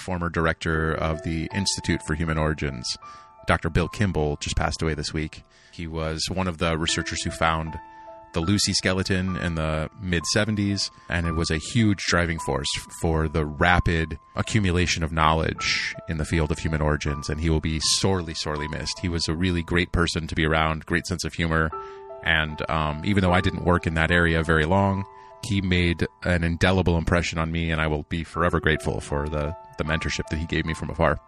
former director of the Institute for Human Origins, Dr. Bill Kimbel, just passed away this week. He was one of the researchers who found the Lucy skeleton in the mid 70s, and it was a huge driving force for the rapid accumulation of knowledge in the field of human origins. And he will be sorely, sorely missed. He was a really great person to be around, great sense of humor. And um, even though I didn't work in that area very long, he made an indelible impression on me, and I will be forever grateful for the, the mentorship that he gave me from afar.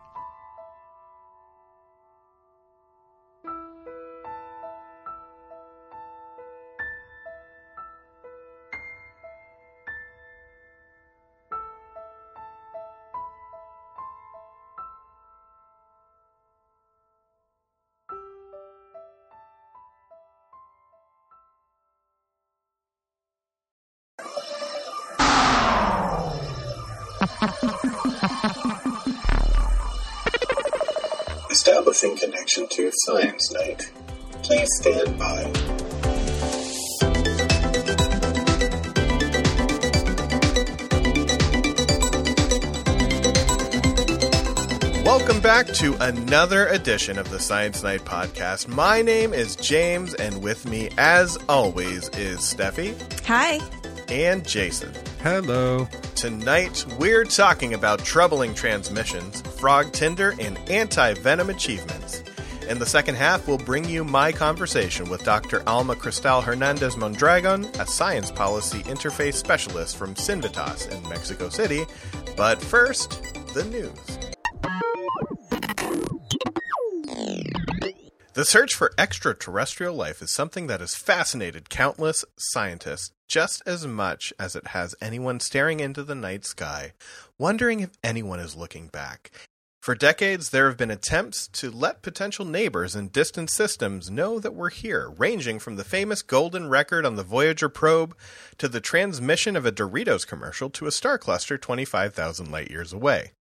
Another edition of the Science Night podcast. My name is James, and with me, as always, is Steffi Hi. and Jason. Hello. Tonight, we're talking about troubling transmissions, frog tinder, and anti venom achievements. In the second half, we'll bring you my conversation with Dr. Alma Cristal Hernandez Mondragon, a science policy interface specialist from Cinvestav in Mexico City. But first, the news. The search for extraterrestrial life is something that has fascinated countless scientists just as much as it has anyone staring into the night sky, wondering if anyone is looking back. For decades, there have been attempts to let potential neighbors in distant systems know that we're here, ranging from the famous golden record on the Voyager probe to the transmission of a Doritos commercial to a star cluster 25,000 light years away.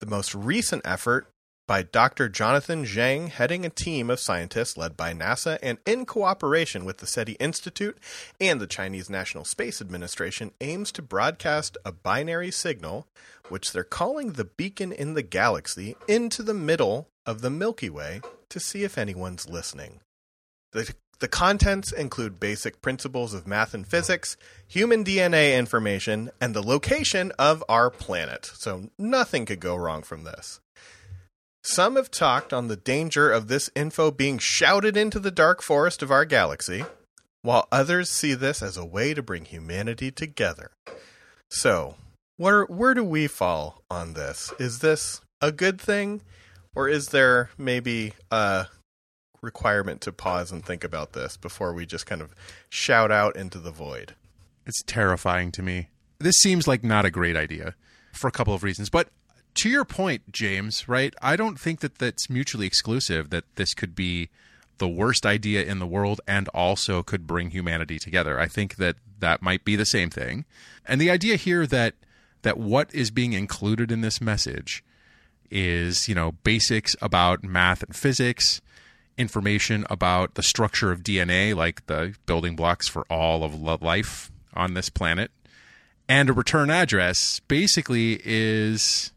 The most recent effort by Dr. Jonathan Jiang, heading a team of scientists led by NASA and in cooperation with the SETI Institute and the Chinese National Space Administration, aims to broadcast a binary signal, which they're calling the beacon in the galaxy, into the middle of the Milky Way to see if anyone's listening. The the contents include basic principles of math and physics, human DNA information, and the location of our planet. So nothing could go wrong from this. Some have talked on the danger of this info being shouted into the dark forest of our galaxy, while others see this as a way to bring humanity together. So, where where do we fall on this? Is this a good thing, or is there maybe a requirement to pause and think about this before we just kind of shout out into the void? It's terrifying to me. This seems like not a great idea for a couple of reasons. But to your point, James, right? I don't think that that's mutually exclusive, that this could be the worst idea in the world and also could bring humanity together. I think that that might be the same thing. And the idea here that that what is being included in this message is, you know, basics about math and physics, information about the structure of DNA, like the building blocks for all of life on this planet, and a return address basically is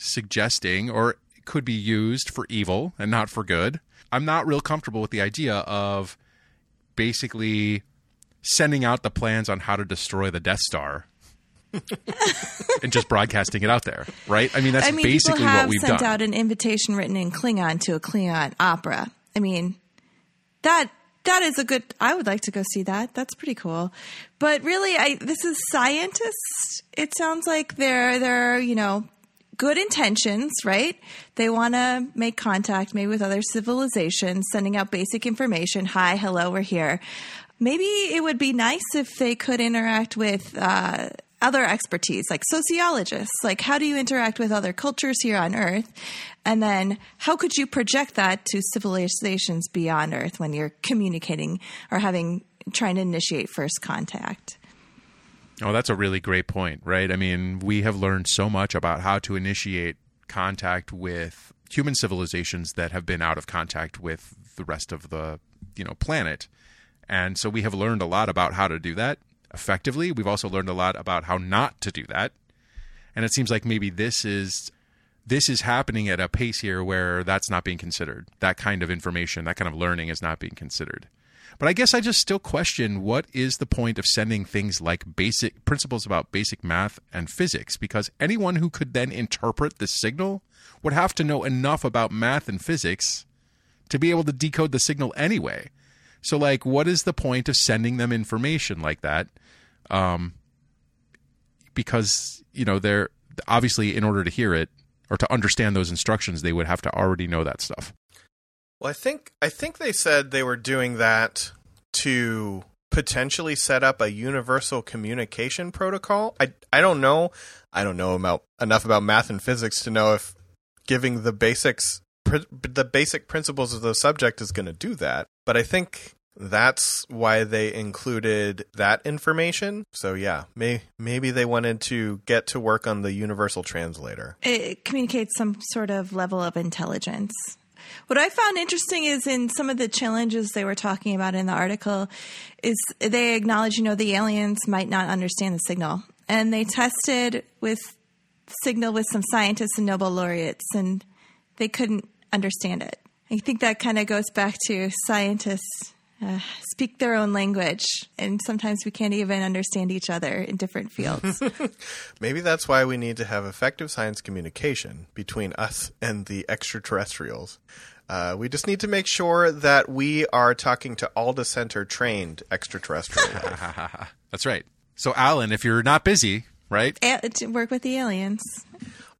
suggesting or could be used for evil and not for good. I'm not real comfortable with the idea of basically sending out the plans on how to destroy the Death Star and just broadcasting it out there, right? I mean, that's I mean, basically what we've sent done. out an invitation written in Klingon to a Klingon opera. I mean, that that is a good. I would like to go see that. That's pretty cool. But really, I this is scientists. It sounds like they're they're you know good intentions, right? They want to make contact maybe with other civilizations, sending out basic information. Hi, hello, we're here. Maybe it would be nice if they could interact with uh, other expertise, like sociologists. Like, how do you interact with other cultures here on Earth? And then, how could you project that to civilizations beyond Earth when you're communicating or having trying to initiate first contact? Oh, that's a really great point, right? I mean, we have learned so much about how to initiate contact with human civilizations that have been out of contact with the rest of the, you know, planet. And so we have learned a lot about how to do that effectively. We've also learned a lot about how not to do that. And it seems like maybe this is this is happening at a pace here where that's not being considered. That kind of information, that kind of learning is not being considered. But I guess I just still question what is the point of sending things like basic principles about basic math and physics because anyone who could then interpret the signal would have to know enough about math and physics to be able to decode the signal anyway. So like what is the point of sending them information like that? Um because, you know, they're obviously in order to hear it or to understand those instructions they would have to already know that stuff. Well, I think I think they said they were doing that to potentially set up a universal communication protocol. I I don't know. I don't know about enough about math and physics to know if giving the basics pr- the basic principles of the subject is going to do that. But I think that's why they included that information. So yeah, may, maybe they wanted to get to work on the universal translator. It communicates some sort of level of intelligence. What I found interesting is in some of the challenges they were talking about in the article is they acknowledge, you know, the aliens might not understand the signal. And they tested with signal with some scientists and Nobel laureates and they couldn't understand it. I think that kind of goes back to scientists uh, speak their own language, and sometimes we can't even understand each other in different fields. Maybe that's why we need to have effective science communication between us and the extraterrestrials. Uh, we just need to make sure that we are talking to Alda Center trained extraterrestrial life. That's right. So, Alan, if you're not busy, right? A- to work with the aliens.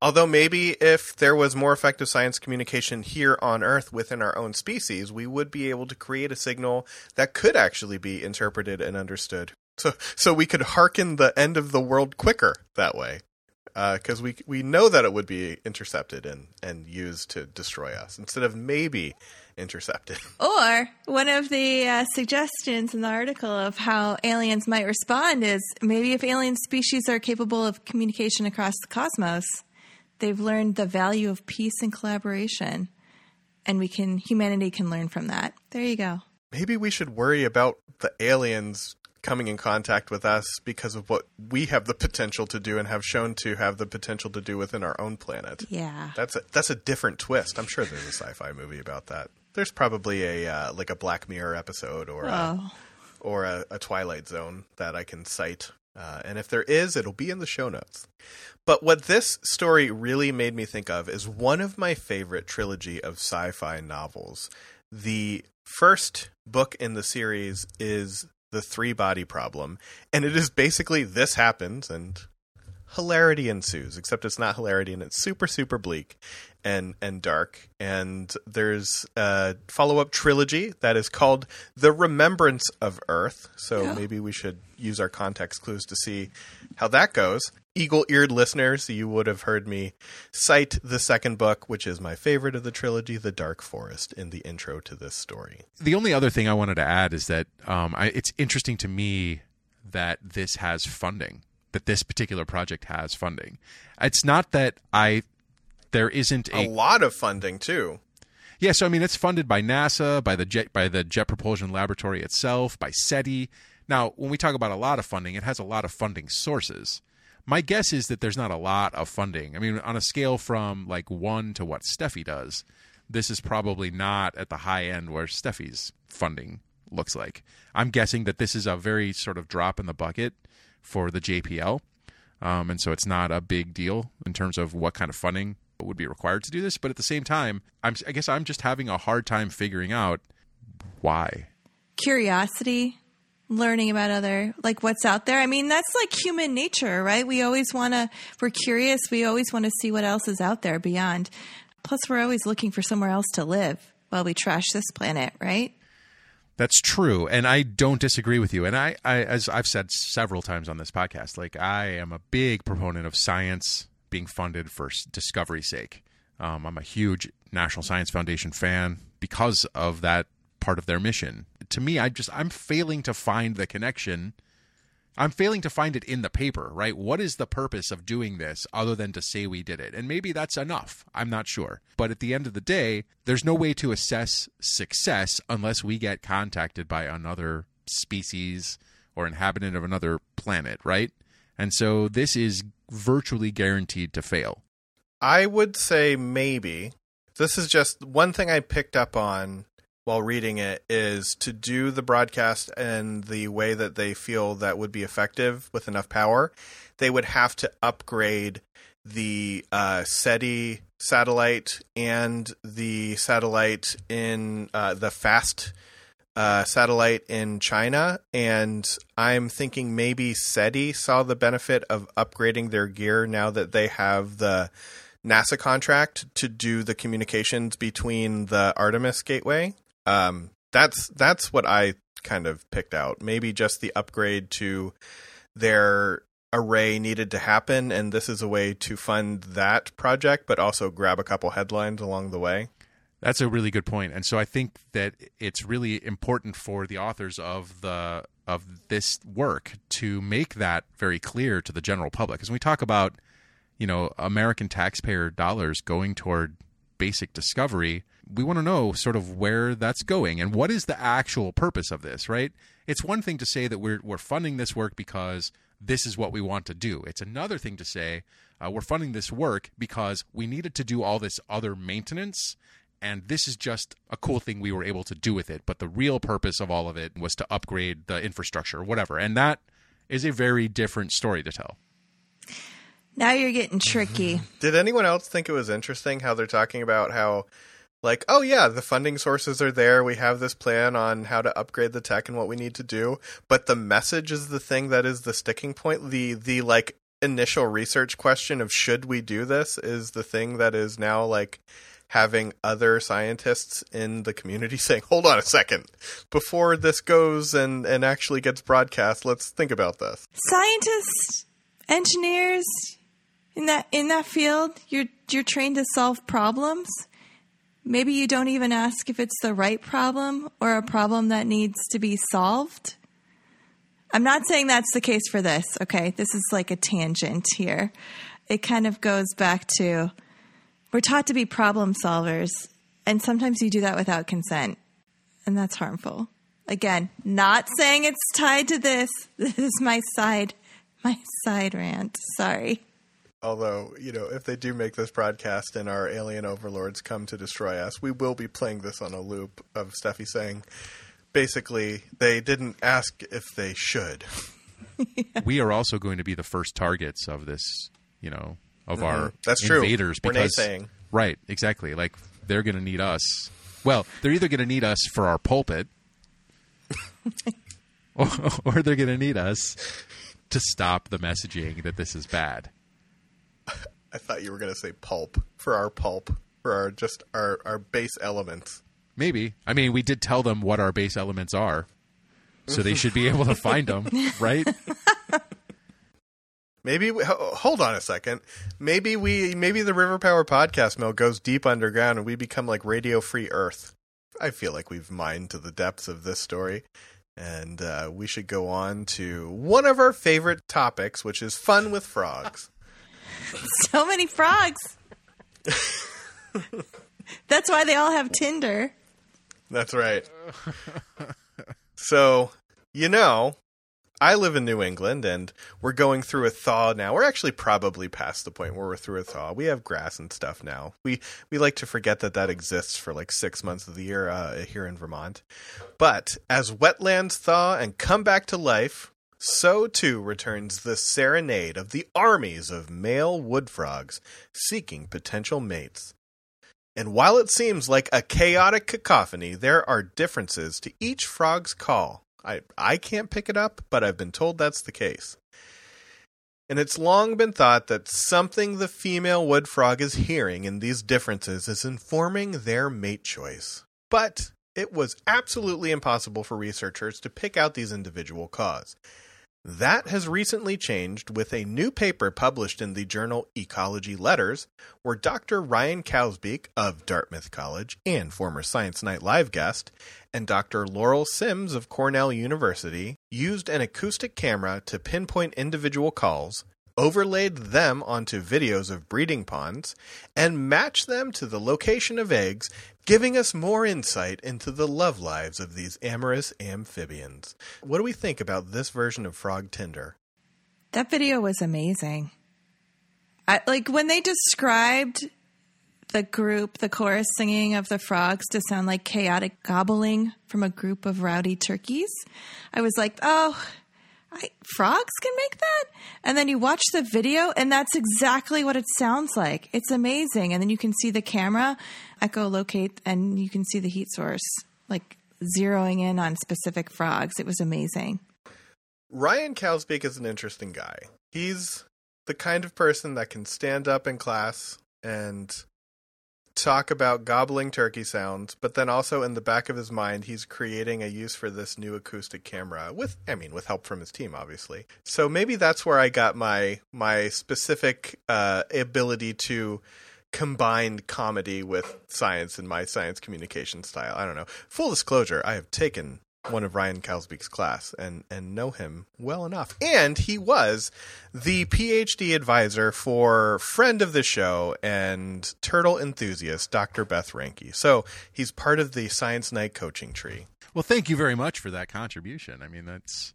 Although maybe if there was more effective science communication here on Earth within our own species, we would be able to create a signal that could actually be interpreted and understood. So, so we could hearken the end of the world quicker that way, because uh, we we know that it would be intercepted and and used to destroy us instead of maybe intercepted. Or one of the uh, suggestions in the article of how aliens might respond is maybe if alien species are capable of communication across the cosmos they've learned the value of peace and collaboration and we can humanity can learn from that. There you go. Maybe we should worry about the aliens coming in contact with us because of what we have the potential to do and have shown to have the potential to do within our own planet. Yeah. That's a that's a different twist. I'm sure there's a sci-fi movie about that. There's probably a uh, like a black mirror episode or oh. a, or a, a twilight zone that i can cite uh, and if there is it'll be in the show notes but what this story really made me think of is one of my favorite trilogy of sci fi novels. The first book in the series is The Three Body Problem, and it is basically this happens and hilarity ensues, except it's not hilarity and it's super, super bleak and and dark. And there's a follow up trilogy that is called The Remembrance of Earth. So yeah. maybe we should use our context clues to see how that goes. Eagle eared listeners, you would have heard me cite the second book, which is my favorite of the trilogy, The Dark Forest, in the intro to this story. The only other thing I wanted to add is that um, I, it's interesting to me that this has funding, that this particular project has funding. It's not that I there isn't a, a lot of funding too. Yeah, so I mean, it's funded by NASA, by the Jet, by the Jet Propulsion Laboratory itself, by SETI. Now, when we talk about a lot of funding, it has a lot of funding sources. My guess is that there's not a lot of funding. I mean, on a scale from like one to what Steffi does, this is probably not at the high end where Steffi's funding looks like. I'm guessing that this is a very sort of drop in the bucket for the JPL. Um, and so it's not a big deal in terms of what kind of funding would be required to do this. But at the same time, I'm, I guess I'm just having a hard time figuring out why. Curiosity, learning about other, like what's out there. I mean, that's like human nature, right? We always want to, we're curious. We always want to see what else is out there beyond. Plus, we're always looking for somewhere else to live while we trash this planet, right? That's true, and I don't disagree with you. And I, I, as I've said several times on this podcast, like I am a big proponent of science being funded for discovery's sake. Um, I'm a huge National Science Foundation fan because of that part of their mission. To me, I just I'm failing to find the connection. I'm failing to find it in the paper, right? What is the purpose of doing this other than to say we did it? And maybe that's enough. I'm not sure. But at the end of the day, there's no way to assess success unless we get contacted by another species or inhabitant of another planet, right? And so this is virtually guaranteed to fail. I would say maybe. This is just one thing I picked up on while reading it is to do the broadcast in the way that they feel that would be effective with enough power. They would have to upgrade the uh, SETI satellite and the satellite in uh, the fast uh, satellite in China, and I'm thinking maybe SETI saw the benefit of upgrading their gear now that they have the NASA contract to do the communications between the Artemis gateway. Um, that's that's what I kind of picked out. Maybe just the upgrade to their array needed to happen, and this is a way to fund that project, but also grab a couple headlines along the way. That's a really good point. and so I think that it's really important for the authors of the of this work to make that very clear to the general public. As we talk about, you know, American taxpayer dollars going toward basic discovery, we want to know sort of where that's going and what is the actual purpose of this, right? It's one thing to say that we're we're funding this work because this is what we want to do. It's another thing to say uh, we're funding this work because we needed to do all this other maintenance and this is just a cool thing we were able to do with it. But the real purpose of all of it was to upgrade the infrastructure, or whatever. And that is a very different story to tell. Now you're getting tricky. Mm-hmm. Did anyone else think it was interesting how they're talking about how, like, oh yeah, the funding sources are there. We have this plan on how to upgrade the tech and what we need to do, but the message is the thing that is the sticking point. The the like initial research question of should we do this is the thing that is now like having other scientists in the community saying, "Hold on a second, before this goes and and actually gets broadcast, let's think about this." Scientists, engineers in that in that field, you're you're trained to solve problems. Maybe you don't even ask if it's the right problem or a problem that needs to be solved. I'm not saying that's the case for this, okay? This is like a tangent here. It kind of goes back to we're taught to be problem solvers, and sometimes you do that without consent, and that's harmful. Again, not saying it's tied to this. This is my side, my side rant. Sorry. Although, you know, if they do make this broadcast and our alien overlords come to destroy us, we will be playing this on a loop of Steffi saying, basically, they didn't ask if they should. We are also going to be the first targets of this, you know, of our Mm-hmm. That's true. invaders We're because right, exactly. Like they're going to need us. Well, they're either going to need us for our pulpit, or, or they're going to need us to stop the messaging that this is bad. I thought you were going to say pulp for our pulp, for our just our, our base elements. Maybe. I mean, we did tell them what our base elements are, so they should be able to find them, right? Maybe we, hold on a second. Maybe we maybe the River Power podcast mill goes deep underground and we become like Radio Free Earth. I feel like we've mined to the depths of this story, and uh, we should go on to one of our favorite topics, which is fun with frogs. So many frogs. That's why they all have Tinder. That's right. so, you know, I live in New England and we're going through a thaw now. We're actually probably past the point where we're through a thaw. We have grass and stuff now. We we like to forget that that exists for like 6 months of the year uh, here in Vermont. But as wetlands thaw and come back to life, so too returns the serenade of the armies of male wood frogs seeking potential mates. And while it seems like a chaotic cacophony, there are differences to each frog's call. I, I can't pick it up, but I've been told that's the case. And it's long been thought that something the female wood frog is hearing in these differences is informing their mate choice. But it was absolutely impossible for researchers to pick out these individual calls. That has recently changed with a new paper published in the journal Ecology Letters, where Dr. Ryan Calsbeek of Dartmouth College and former Science Night Live guest, and Dr. Laurel Symes of Cornell University used an acoustic camera to pinpoint individual calls, overlaid them onto videos of breeding ponds, and matched them to the location of eggs, giving us more insight into the love lives of these amorous amphibians. What do we think about this version of Frog Tinder? That video was amazing. I, like when they described the group, the chorus singing of the frogs to sound like chaotic gobbling from a group of rowdy turkeys, I was like, oh, I, frogs can make that? And then you watch the video, and that's exactly what it sounds like. It's amazing. And then you can see the camera echolocate, and you can see the heat source, like zeroing in on specific frogs. It was amazing. Ryan Calsbeek is an interesting guy. He's the kind of person that can stand up in class and talk about gobbling turkey sounds, but then also in the back of his mind, he's creating a use for this new acoustic camera with, I mean, with help from his team, obviously. So maybe that's where I got my my specific uh, ability to combine comedy with science in my science communication style. I don't know. Full disclosure, I have taken one of Ryan Calsbeek's class and and know him well enough. And he was the PhD advisor for friend of the show and turtle enthusiast Dr. Beth Reinke. So he's part of the Science Night coaching tree. Well, thank you very much for that contribution. I mean, that's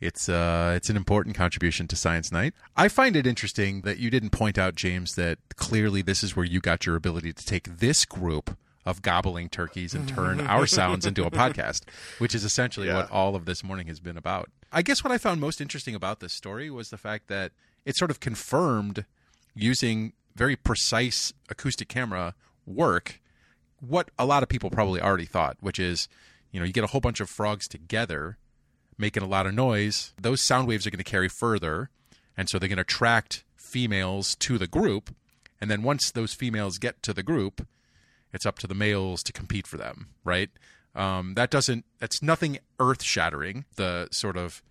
it's uh it's an important contribution to Science Night. I find it interesting that you didn't point out James that clearly this is where you got your ability to take this group of gobbling turkeys and turn our sounds into a podcast, which is essentially Yeah. what all of this morning has been about. I guess what I found most interesting about this story was the fact that it sort of confirmed using very precise acoustic camera work what a lot of people probably already thought, which is, you know, you get a whole bunch of frogs together making a lot of noise. Those sound waves are going to carry further, and so they're going to attract females to the group. And then once those females get to the group, it's up to the males to compete for them, right? Um, that doesn't. That's nothing earth shattering. The sort of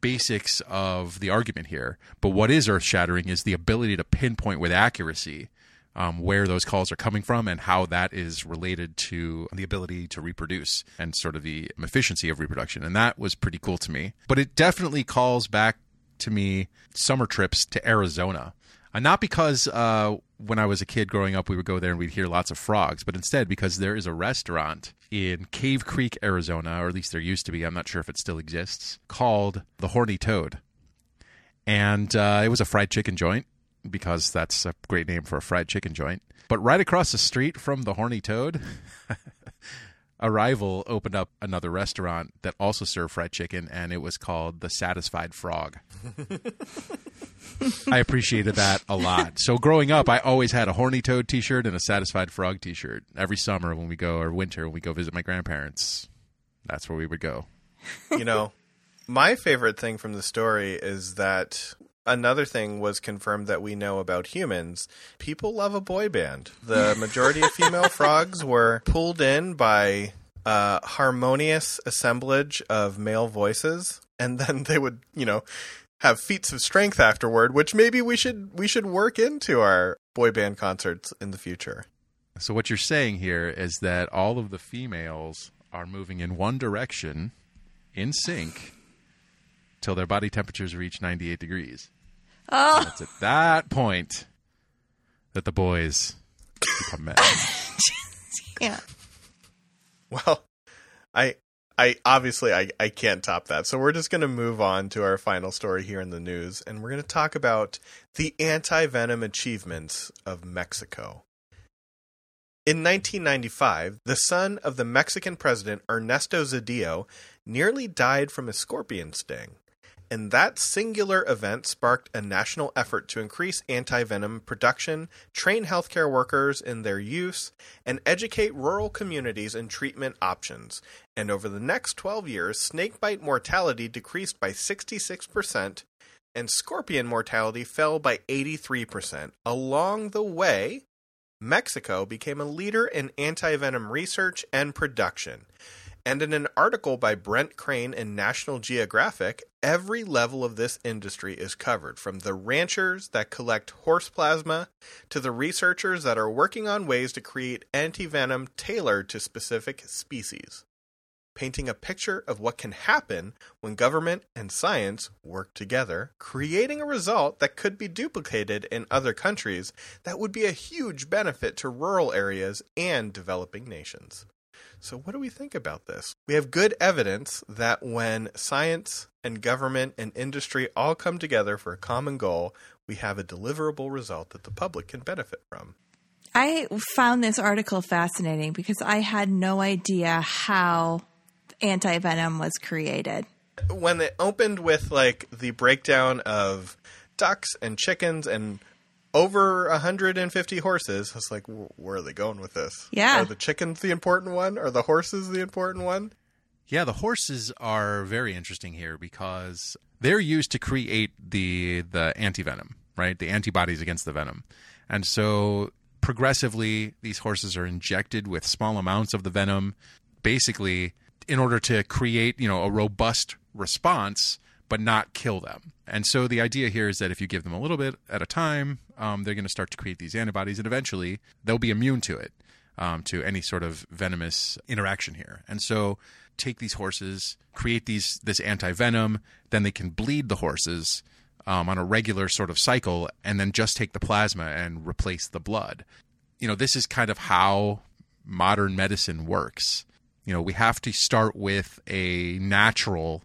basics of the argument here. But what is earth shattering is the ability to pinpoint with accuracy um, where those calls are coming from and how that is related to the ability to reproduce and sort of the efficiency of reproduction. And that was pretty cool to me. But it definitely calls back to me summer trips to Arizona. Uh, not because uh, when I was a kid growing up, we would go there and we'd hear lots of frogs, but instead because there is a restaurant in Cave Creek, Arizona, or at least there used to be. I'm not sure if it still exists, called the Horny Toad. And uh, it was a fried chicken joint because that's a great name for a fried chicken joint. But right across the street from the Horny Toad, a rival opened up another restaurant that also served fried chicken, and it was called the Satisfied Frog. I appreciated that a lot. So growing up, I always had a Horny Toad T-shirt and a Satisfied Frog T-shirt. Every summer when we go, or winter when we go visit my grandparents, that's where we would go. you know, my favorite thing from the story is that another thing was confirmed that we know about humans. People love a boy band. The majority of female frogs were pulled in by a harmonious assemblage of male voices, and then they would, you know, have feats of strength afterward, which maybe we should we should work into our boy band concerts in the future. So what you're saying here is that all of the females are moving in one direction, in sync, till their body temperatures reach 98 degrees. Oh, It's at that point that the boys become men. yeah. Well, I I obviously I, I can't top that. So we're just going to move on to our final story here in the news and we're going to talk about the anti-venom achievements of Mexico. In 1995, the son of the Mexican president Ernesto Zedillo nearly died from a scorpion sting. And that singular event sparked a national effort to increase anti-venom production, train healthcare workers in their use, and educate rural communities in treatment options. And over the next 12 years, snakebite mortality decreased by 66%, and scorpion mortality fell by 83%. Along the way, Mexico became a leader in anti-venom research and production. And in an article by Brent Crane in National Geographic, every level of this industry is covered from the ranchers that collect horse plasma to the researchers that are working on ways to create antivenom tailored to specific species, painting a picture of what can happen when government and science work together, creating a result that could be duplicated in other countries that would be a huge benefit to rural areas and developing nations. So, what do we think about this? We have good evidence that when science and government and industry all come together for a common goal, we have a deliverable result that the public can benefit from. I found this article fascinating because I had no idea how anti venom was created. When it opened with like the breakdown of ducks and chickens and over 150 horses. I was like, where are they going with this? Yeah. Are the chickens the important one? Are the horses the important one? Yeah, the horses are very interesting here because they're used to create the the antivenom, right? The antibodies against the venom. And so progressively these horses are injected with small amounts of the venom basically in order to create, you know, a robust response but not kill them. And so the idea here is that if you give them a little bit at a time, um, they're going to start to create these antibodies, and eventually they'll be immune to it, um, to any sort of venomous interaction here. And so take these horses, create these this anti venom, then they can bleed the horses. Um, on a regular sort of cycle, and then just take the plasma and replace the blood. You know, this is kind of how modern medicine works. You know, we have to start with a natural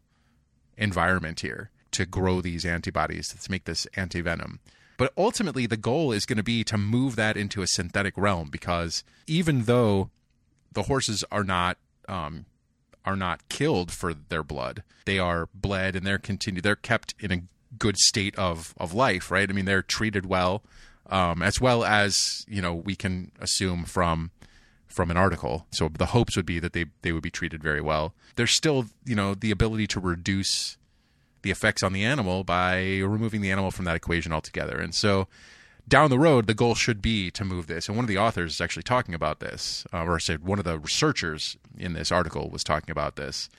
environment here to grow these antibodies to make this antivenom. But ultimately, the goal is going to be to move that into a synthetic realm because even though the horses are not um, are not killed for their blood, they are bled and they're continued. They're kept in a good state of of life, right? I mean, they're treated well, um, as well as you know we can assume from from an article. So the hopes would be that they they would be treated very well. There's still you know the ability to reduce the effects on the animal by removing the animal from that equation altogether. And so down the road, the goal should be to move this. And one of the authors is actually talking about this, uh, or said one of the researchers in this article was talking about this.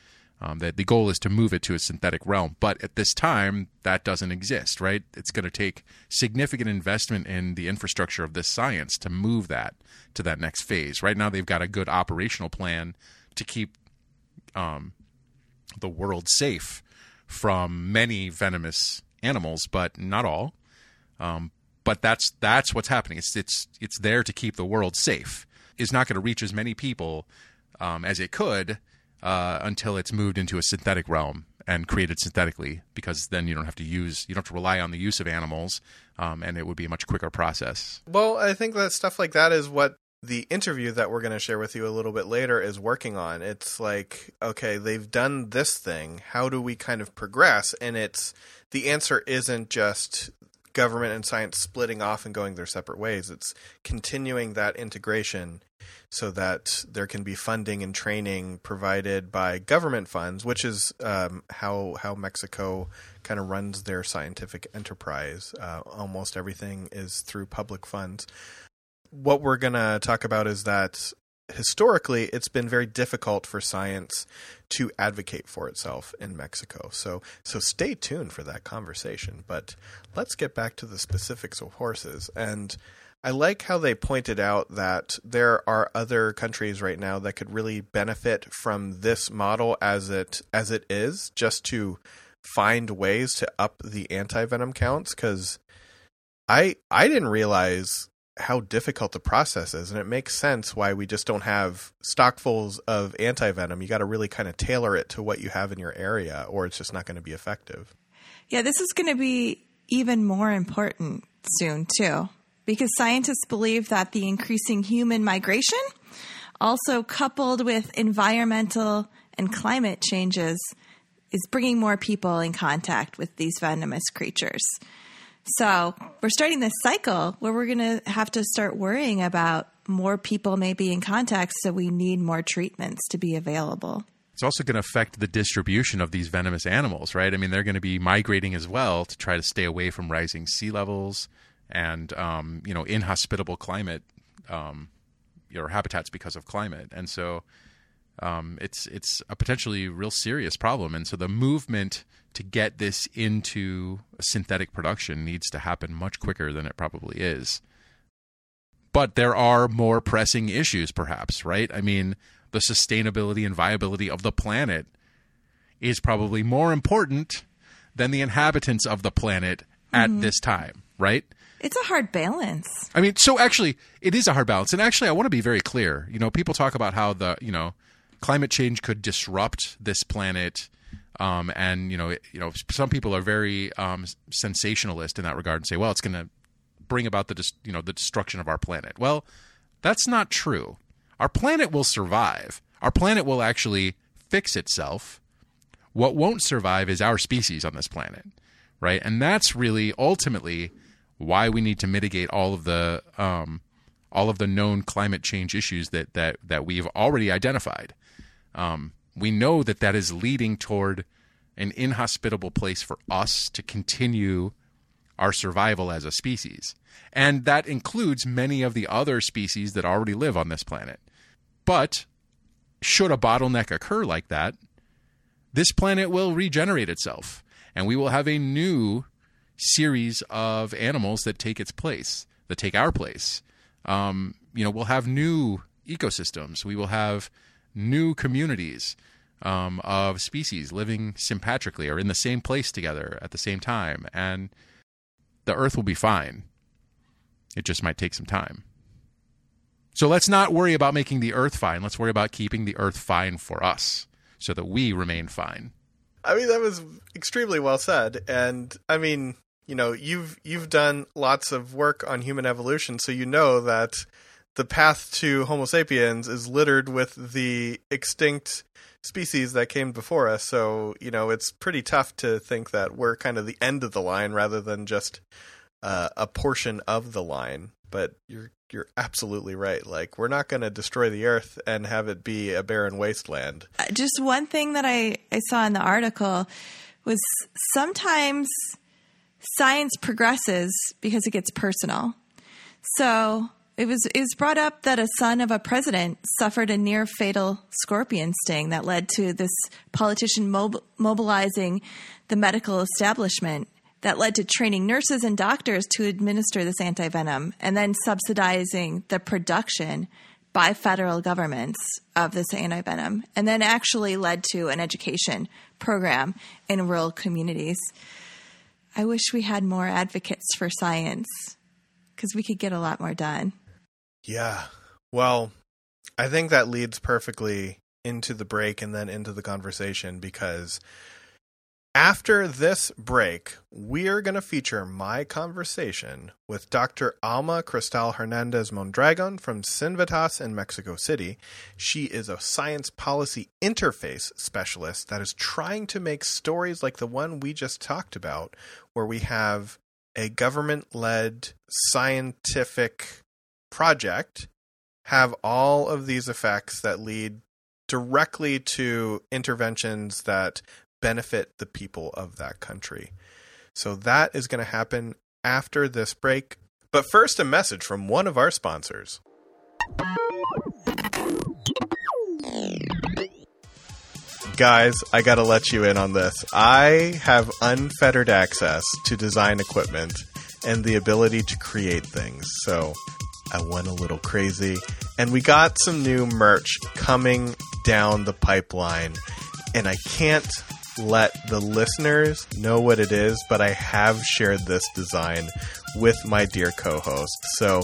Um, that the goal is to move it to a synthetic realm, but at this time that doesn't exist. Right? It's going to take significant investment in the infrastructure of this science to move that to that next phase. Right now, they've got a good operational plan to keep um, the world safe from many venomous animals, but not all. Um, but that's that's what's happening. It's it's it's there to keep the world safe. It's not going to reach as many people um, as it could uh, until it's moved into a synthetic realm and created synthetically, because then you don't have to use you don't have to rely on the use of animals, um, and it would be a much quicker process. Well, I think that stuff like that is what the interview that we're going to share with you a little bit later is working on. It's like, okay, they've done this thing. How do we kind of progress? And it's the answer isn't just government and science splitting off and going their separate ways. It's continuing that integration so that there can be funding and training provided by government funds, which is um, how how Mexico kind of runs their scientific enterprise. Uh, almost everything is through public funds what we're going to talk about is that historically it's been very difficult for science to advocate for itself in Mexico. So so stay tuned for that conversation, but let's get back to the specifics of horses and I like how they pointed out that there are other countries right now that could really benefit from this model as it as it is just to find ways to up the anti-venom counts cuz I I didn't realize how difficult the process is, and it makes sense why we just don't have stockfuls of anti venom. You got to really kind of tailor it to what you have in your area, or it's just not going to be effective. Yeah, this is going to be even more important soon too, because scientists believe that the increasing human migration, also coupled with environmental and climate changes, is bringing more people in contact with these venomous creatures. So we're starting this cycle where we're going to have to start worrying about more people may be in contact, so we need more treatments to be available. It's also going to affect the distribution of these venomous animals, right? I mean, they're going to be migrating as well to try to stay away from rising sea levels and, um, you know, inhospitable climate um, or habitats because of climate. And so um, it's it's a potentially real serious problem. And so the movement to get this into synthetic production needs to happen much quicker than it probably is. But there are more pressing issues, perhaps, right? I mean, the sustainability and viability of the planet is probably more important than the inhabitants of the planet at mm-hmm. this time, right? It's a hard balance. I mean, so actually, it is a hard balance. And actually, I want to be very clear. You know, people talk about how the you know climate change could disrupt this planet. Um, and you know, you know, some people are very um, sensationalist in that regard and say, "Well, it's going to bring about the dis- you know the destruction of our planet." Well, that's not true. Our planet will survive. Our planet will actually fix itself. What won't survive is our species on this planet, right? And that's really ultimately why we need to mitigate all of the um, all of the known climate change issues that that that we've already identified. Um, we know that that is leading toward an inhospitable place for us to continue our survival as a species. And that includes many of the other species that already live on this planet. But should a bottleneck occur like that, this planet will regenerate itself and we will have a new series of animals that take its place, that take our place. Um, you know, we'll have new ecosystems. We will have new communities um, of species living sympatrically or in the same place together at the same time. And the Earth will be fine. It just might take some time. So let's not worry about making the Earth fine. Let's worry about keeping the Earth fine for us so that we remain fine. I mean, that was extremely well said. And I mean, you know, you've you've done lots of work on human evolution, so you know that the path to Homo sapiens is littered with the extinct species that came before us. So, you know, it's pretty tough to think that we're kind of the end of the line rather than just uh, a portion of the line. But you're you're absolutely right. Like we're not going to destroy the earth and have it be a barren wasteland. Uh, Just one thing that I, I saw in the article was sometimes science progresses because it gets personal. So it was it was brought up that a son of a president suffered a near fatal scorpion sting that led to this politician mob- mobilizing the medical establishment that led to training nurses and doctors to administer this antivenom and then subsidizing the production by federal governments of this antivenom and then actually led to an education program in rural communities. I wish we had more advocates for science because we could get a lot more done. Yeah. Well, I think that leads perfectly into the break and then into the conversation because after this break, we are going to feature my conversation with Dr. Alma Cristal Hernandez Mondragon from Cinvestav in Mexico City. She is a science policy interface specialist that is trying to make stories like the one we just talked about, where we have a government led scientific project have all of these effects that lead directly to interventions that benefit the people of that country. So that is going to happen after this break. But first, a message from one of our sponsors. Guys, I got to let you in on this. I have unfettered access to design equipment and the ability to create things. So I went a little crazy and we got some new merch coming down the pipeline. And I can't let the listeners know what it is, but I have shared this design with my dear co host. So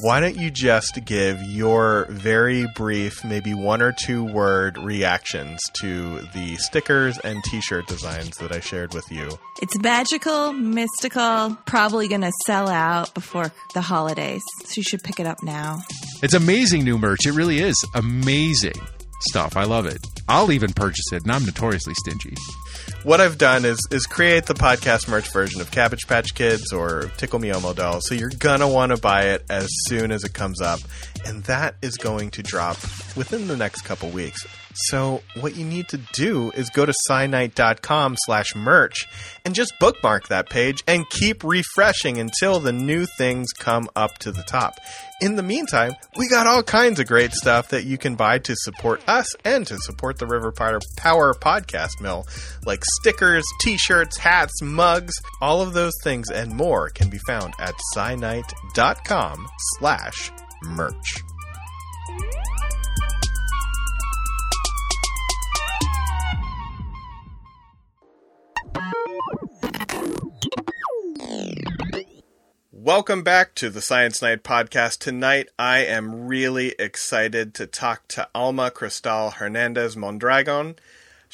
why don't you just give your very brief, maybe one or two word reactions to the stickers and t shirt designs that I shared with you? It's magical, mystical, probably going to sell out before the holidays. So you should pick it up now. It's amazing new merch. It really is amazing stuff. I love it. I'll even purchase it, and I'm notoriously stingy. What I've done is is create the podcast merch version of Cabbage Patch Kids or Tickle Me Elmo doll. So you're gonna want to buy it as soon as it comes up, and that is going to drop within the next couple weeks. So what you need to do is go to cyanite.com slash merch and just bookmark that page and keep refreshing until the new things come up to the top. In the meantime, we got all kinds of great stuff that you can buy to support us and to support the River Power Podcast Mill, like stickers, t-shirts, hats, mugs, all of those things and more can be found at cyanite.com slash merch. Welcome back to the Science Night podcast. Tonight, I am really excited to talk to Alma Cristal Hernandez Mondragon.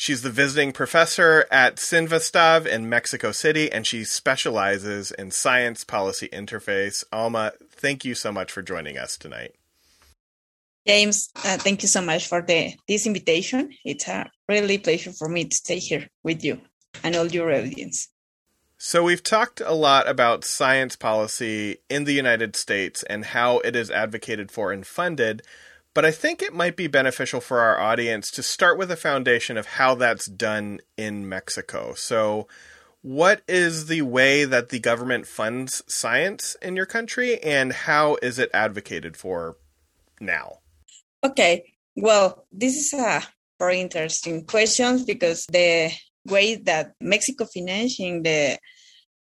She's the visiting professor at Cinvestav in Mexico City, and she specializes in science policy interface. Alma, thank you so much for joining us tonight. James, uh, thank you so much for the this invitation. It's a really pleasure for me to stay here with you and all your audience. So, we've talked a lot about science policy in the United States and how it is advocated for and funded, but I think it might be beneficial for our audience to start with a foundation of how that's done in Mexico. So, what is the way that the government funds science in your country, and how is it advocated for now? Okay, well, this is a very interesting question because the way that Mexico financing the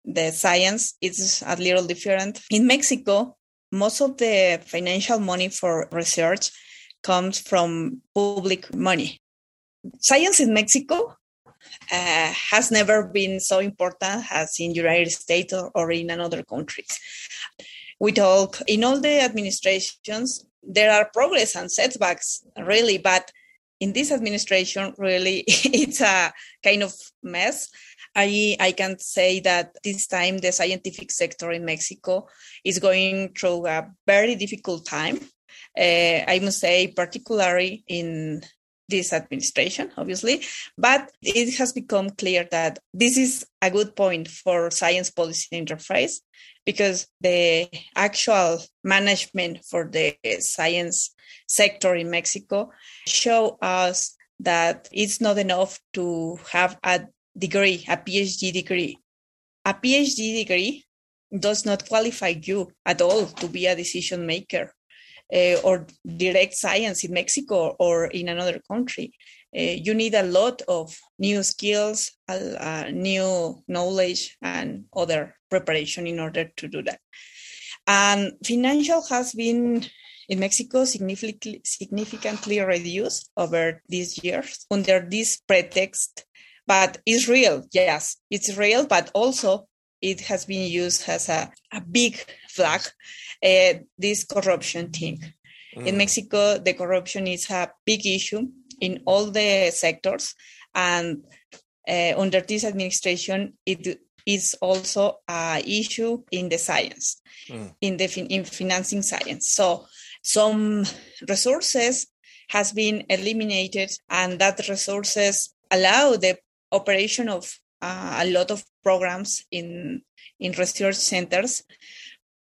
the science is a little different. In Mexico, most of the financial money for research comes from public money. Science in Mexico uh, has never been so important as in the United States or, or in another countries. We talk in all the administrations, there are progress and setbacks, really, but in this administration, really, it's a kind of mess. I, I can say that this time the scientific sector in Mexico is going through a very difficult time. Uh, I must say, particularly in this administration, obviously, but it has become clear that this is a good point for science policy interface because the actual management for the science sector in Mexico show us that it's not enough to have a degree, a PhD degree. A PhD degree does not qualify you at all to be a decision maker uh, or direct science in Mexico or in another country. Uh, you need a lot of new skills, uh, new knowledge, and other preparation in order to do that. And financial has been in Mexico significantly, significantly reduced over these years under this pretext. But it's real, yes, it's real, but also it has been used as a, a big flag, uh, this corruption thing. Mm. In Mexico, the corruption is a big issue in all the sectors. And uh, under this administration, it is also an issue in the science, mm. in the in financing science. So some resources has been eliminated, and that resources allow the operation of uh, a lot of programs in in research centers.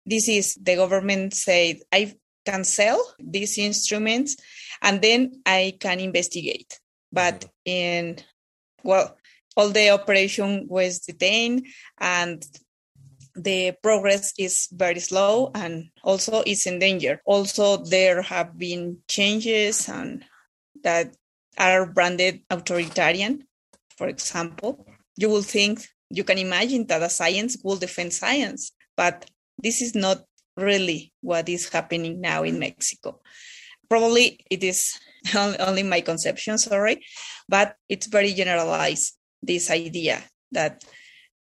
This is the government said I can sell these instruments, and then I can investigate. But mm-hmm. in well, all the operation was detained and the progress is very slow and also is in danger. Also, there have been changes and that are branded authoritarian. For example, you will think you can imagine that a science will defend science, but this is not really what is happening now in Mexico. Probably it is only my conception, sorry, but it's very generalized this idea that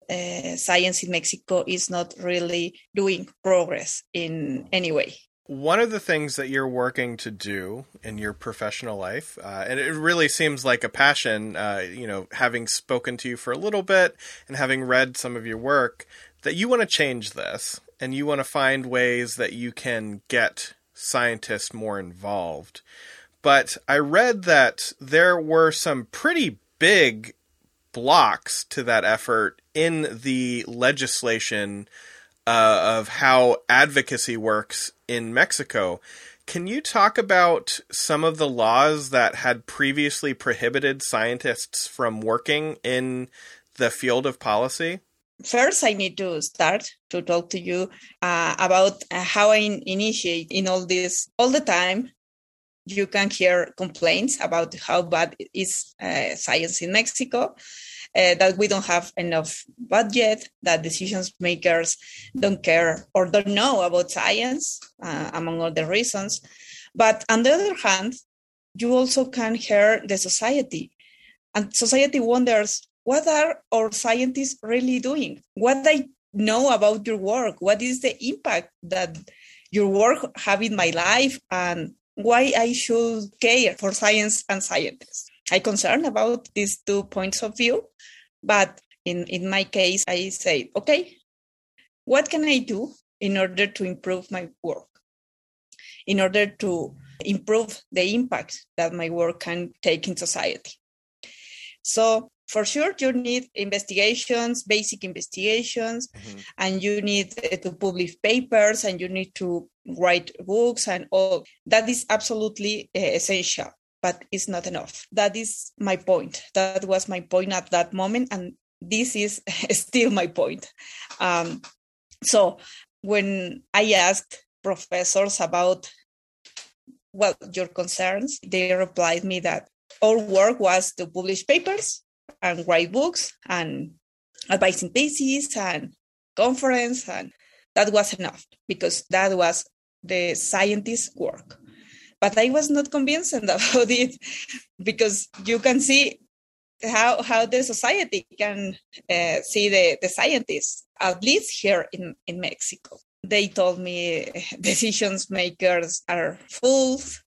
uh, science in Mexico is not really doing progress in any way. One of the things that you're working to do in your professional life, uh, and it really seems like a passion, uh, you know, having spoken to you for a little bit and having read some of your work, that you want to change this and you want to find ways that you can get scientists more involved. But I read that there were some pretty big blocks to that effort in the legislation uh, of how advocacy works in Mexico. Can you talk about some of the laws that had previously prohibited scientists from working in the field of policy? First, I need to start to talk to you uh, about how I initiate in all this all the time. You can hear complaints about how bad is uh, science in Mexico uh, that we don't have enough budget, that decision makers don't care or don't know about science, uh, among other reasons. But on the other hand, you also can hear the society. And society wonders what are our scientists really doing? What they know about your work. What is the impact that your work have in my life and why I should care for science and scientists. I concerned about these two points of view, but in, in my case, I say, okay, what can I do in order to improve my work? In order to improve the impact that my work can take in society. So for sure you need investigations basic investigations mm-hmm. and you need uh, to publish papers and you need to write books and all that is absolutely uh, essential but it's not enough. That is my point. That was my point at that moment and this is still my point. Um, so when i asked professors about well your concerns they replied me that our work was to publish papers and write books and advising theses and conference and that was enough because that was the scientist's work but i was not convinced about it because you can see how how the society can uh, see the the scientists at least here in in mexico. They told me decisions makers are fools.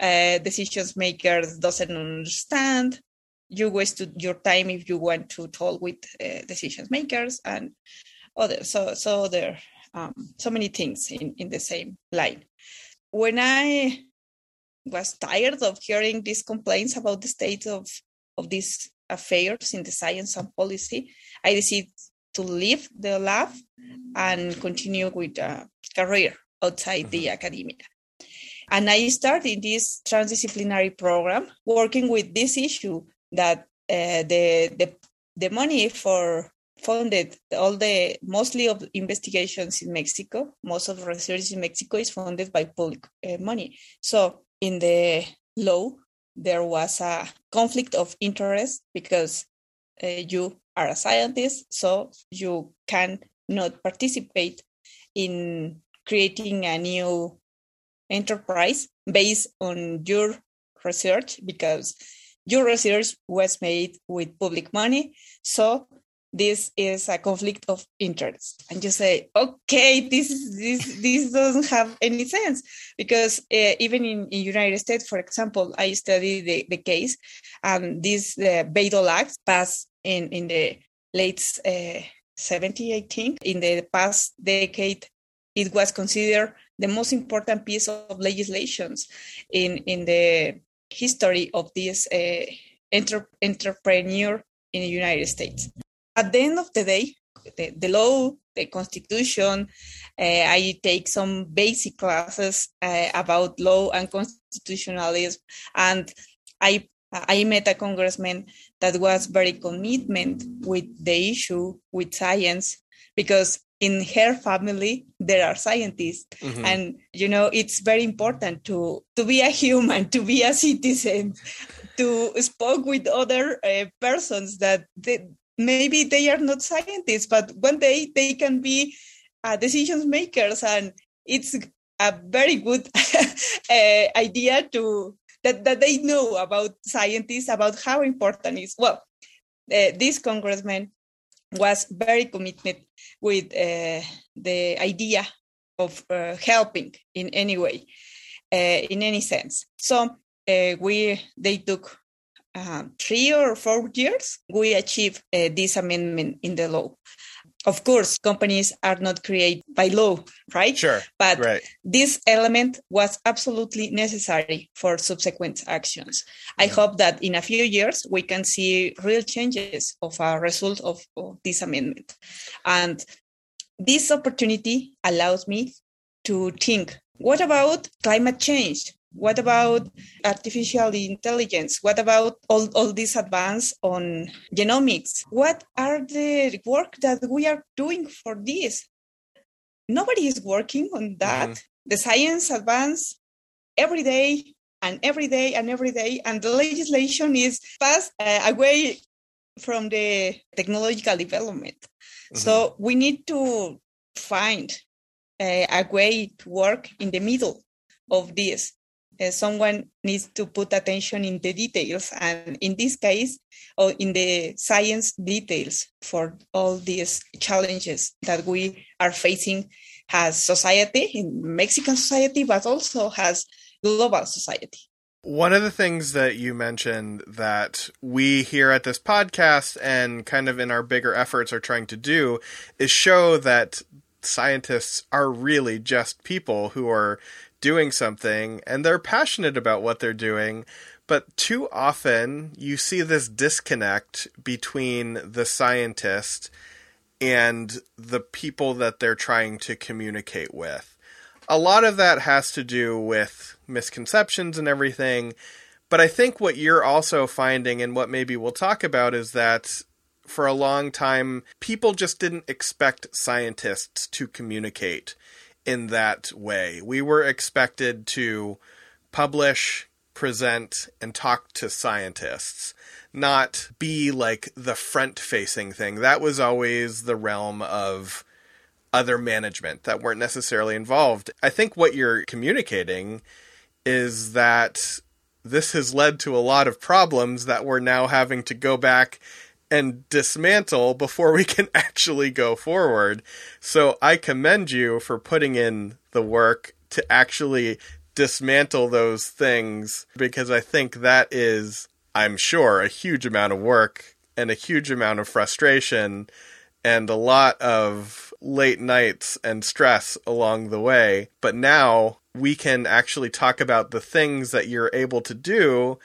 Uh, decisions makers doesn't understand. You wasted your time if you want to talk with uh, decision makers and other so so there um, so many things in in the same line. When i was tired of hearing these complaints about the state of of these affairs in the science and policy i decided to leave the lab and continue with a career outside mm-hmm. the academia and I started this transdisciplinary program working with this issue that uh, the, the the money for funded all the mostly of investigations in Mexico, most of research in Mexico is funded by public uh, money. So in the law, there was a conflict of interest because uh, you are a scientist, so you can not participate in creating a new enterprise based on your research because your research was made with public money. So this is a conflict of interest. And you say okay this this this doesn't have any sense. Because uh, even in, in united states for example i studied the, the case and this uh, Bayh-Dole act passed in in the late uh, 70 i think. In the past decade it was considered the most important piece of legislations in in the history of this uh, entrepreneur in the United States. At the end of the day, the, the law, the constitution, uh, I take some basic classes uh, about law and constitutionalism, and I I met a congressman that was very commitment with the issue with science because in her family there are scientists mm-hmm. and you know it's very important to to be a human to be a citizen to speak with other uh, persons that they, maybe they are not scientists but one day they can be uh, decision makers and it's a very good uh, idea to that, that they know about scientists about how important is well uh, this congressman was very committed with uh, the idea of uh, helping in any way, uh, in any sense. So we they took uh, three or four years. We achieved uh, this amendment in the law of course, companies are not created by law, right? Sure. But right. this element was absolutely necessary for subsequent actions. I mm-hmm. hope that in a few years we can see real changes of a result of, of this amendment. And this opportunity allows me to think what about climate change? What about artificial intelligence? What about all, all this advance on genomics? What are the work that we are doing for this? Nobody is working on that. Mm-hmm. The science advance every day and every day and every day, and the legislation is passed uh, away from the technological development. Mm-hmm. So we need to find uh, a way to work in the middle of this uh, someone needs to put attention in the details and in this case or in the science details for all these challenges that we are facing as society in mexican society but also has global society. One of the things that you mentioned that we here at this podcast and kind of in our bigger efforts are trying to do is show that scientists are really just people who are doing something and they're passionate about what they're doing. But too often you see this disconnect between the scientist and the people that they're trying to communicate with a lot of that has to do with misconceptions and everything. But I think what you're also finding, and what maybe we'll talk about, is that for a long time, people just didn't expect scientists to communicate in that way. We were expected to publish, present, and talk to scientists, not be like the front facing thing. That was always the realm of other management that weren't necessarily involved. I think what you're communicating is that this has led to a lot of problems that we're now having to go back and dismantle before we can actually go forward. So I commend you for putting in the work to actually dismantle those things because I think that is, I'm sure, a huge amount of work and a huge amount of frustration and a lot of late nights and stress along the way. But now we can actually talk about the things that you're able to do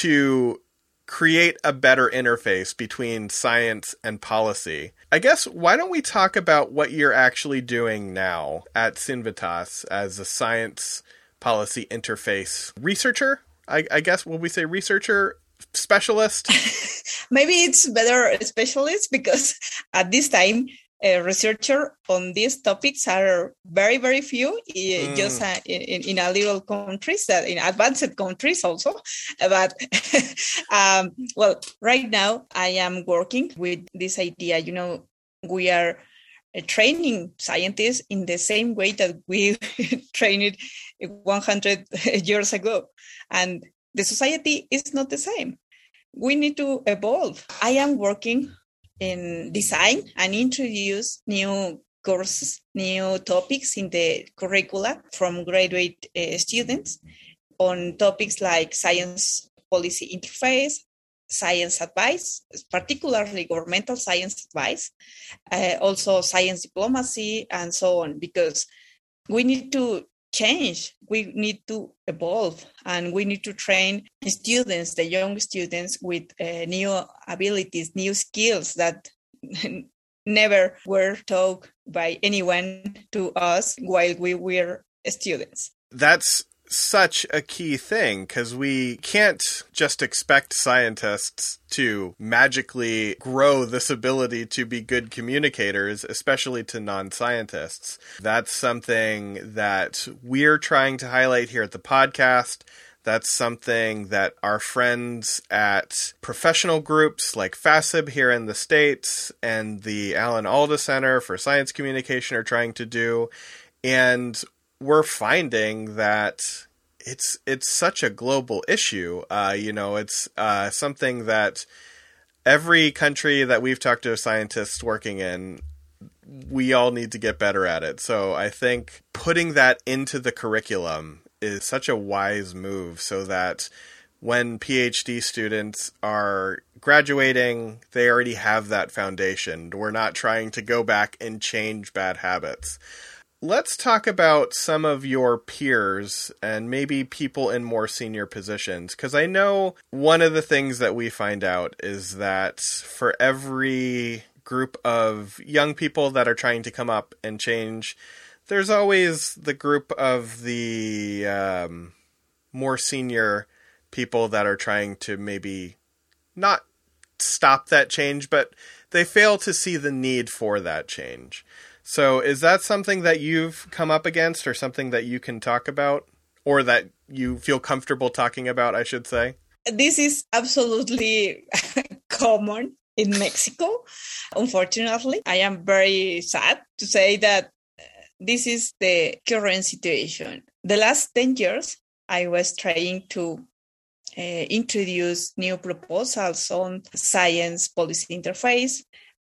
to create a better interface between science and policy. I guess why don't we talk about what you're actually doing now at Cinvestav as a science policy interface researcher? I, I guess will we say researcher specialist? Maybe it's better specialist because at this time a researcher on these topics are very very few mm. just uh, in, in a little countries that in advanced countries also but um, well right now i am working with this idea you know we are uh, training scientists in the same way that we trained 100 years ago and the society is not the same. We need to evolve. I am working in design and introduce new courses, new topics in the curricula from graduate uh, students on topics like science policy interface, science advice, particularly governmental science advice, uh, also science diplomacy, and so on, because we need to change. We need to evolve and we need to train students, the young students, with uh, new abilities, new skills that never were taught by anyone to us while we were students. That's such a key thing because we can't just expect scientists to magically grow this ability to be good communicators, especially to non scientists. That's something that we're trying to highlight here at the podcast. That's something that our friends at professional groups like FASEB here in the States and the Alan Alda Center for Science Communication are trying to do. And we're finding that it's it's such a global issue. Uh, you know, it's uh, something that every country that we've talked to scientists working in, we all need to get better at it. So I think putting that into the curriculum is such a wise move, so that when PhD students are graduating, they already have that foundation. We're not trying to go back and change bad habits. Let's talk about some of your peers and maybe people in more senior positions. Because I know one of the things that we find out is that for every group of young people that are trying to come up and change, there's always the group of the um, more senior people that are trying to maybe not stop that change, but they fail to see the need for that change. So, is that something that you've come up against, or something that you can talk about, or that you feel comfortable talking about? I should say. This is absolutely common in Mexico. Unfortunately, I am very sad to say that uh, this is the current situation. The last 10 years, I was trying to uh, introduce new proposals on science policy interface.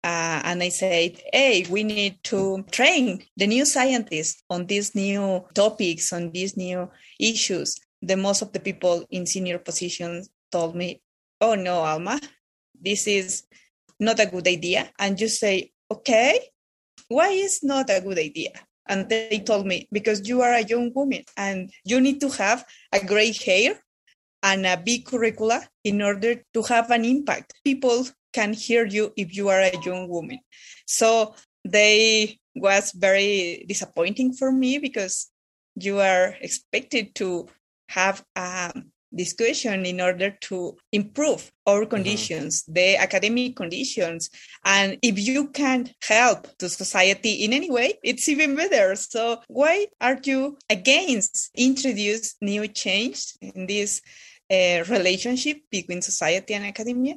Uh, and I said, hey, we need to train the new scientists on these new topics, on these new issues. The most of the people in senior positions told me, oh no, Alma, this is not a good idea. And you say, okay, why is not a good idea? And they told me, because you are a young woman and you need to have a gray hair and a big curricula in order to have an impact. People can hear you if you are a young woman. So they was very disappointing for me because you are expected to have a discussion in order to improve our mm-hmm. conditions mm-hmm. the academic conditions and if you can help the society in any way it's even better so why are you against introduce new change in this uh, relationship between society and academia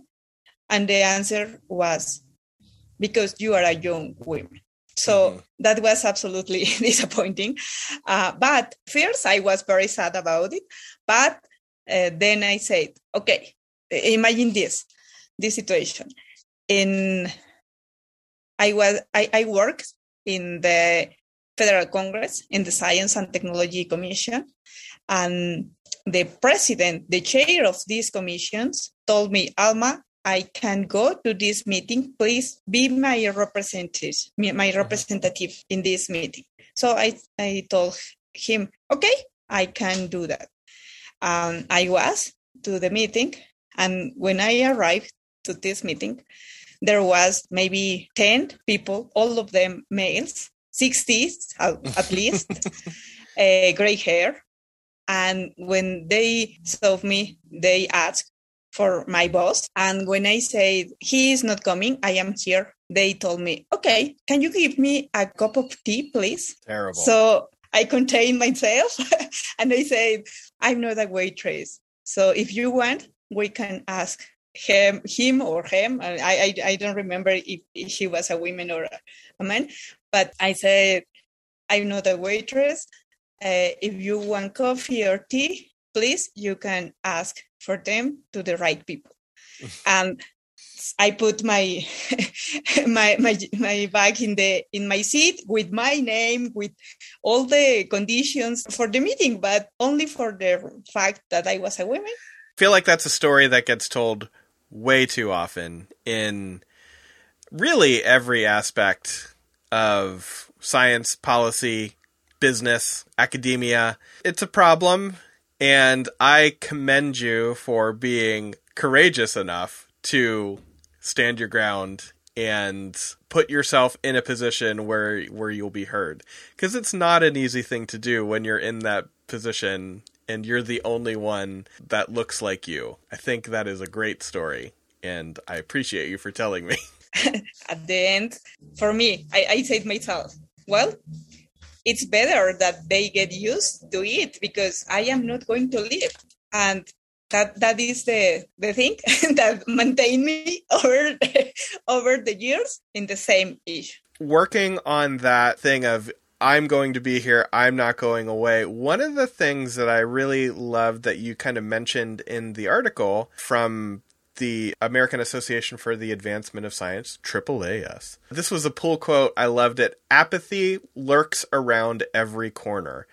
and the answer was because you are a young woman. So mm-hmm. that was absolutely disappointing. Uh, but first, I was very sad about it. But uh, then I said, okay, imagine this, this situation. In I was I, I worked in the Federal Congress in the Science and Technology Commission, and the president, the chair of these commissions, told me, Alma, I can go to this meeting. Please be my representative, my mm-hmm. representative in this meeting. So I, I told him, okay, I can do that. Um, I was to the meeting, and when I arrived to this meeting, there was maybe 10 people, all of them males, 60 at least, uh, gray hair. And when they saw me, they asked, for my boss. And when I said he is not coming, I am here. They told me, okay, can you give me a cup of tea, please? Terrible. So I contained myself and I said, I'm not a waitress. So if you want, we can ask him, him or him. I, I, I don't remember if she was a woman or a man, but I said, I'm not a waitress. Uh, if you want coffee or tea, please, you can ask for them to the right people. and I put my my my my bag in the in my seat with my name with all the conditions for the meeting, but only for the fact that I was a woman. I feel like that's a story that gets told way too often in really every aspect of science, policy, business, academia. It's a problem and I commend you for being courageous enough to stand your ground and put yourself in a position where where you'll be heard because it's not an easy thing to do when you're in that position and you're the only one that looks like you. I think that is a great story and I appreciate you for telling me. At the end, for me, I, I said myself, well, it's better that they get used to it because I am not going to leave. And that that is the the thing that maintain me over over the years in the same issue. Working on that thing of I'm going to be here, I'm not going away. One of the things that I really loved that you kind of mentioned in the article from the American Association for the Advancement of Science, AAAS. This was a pull quote. I loved it. Apathy lurks around every corner.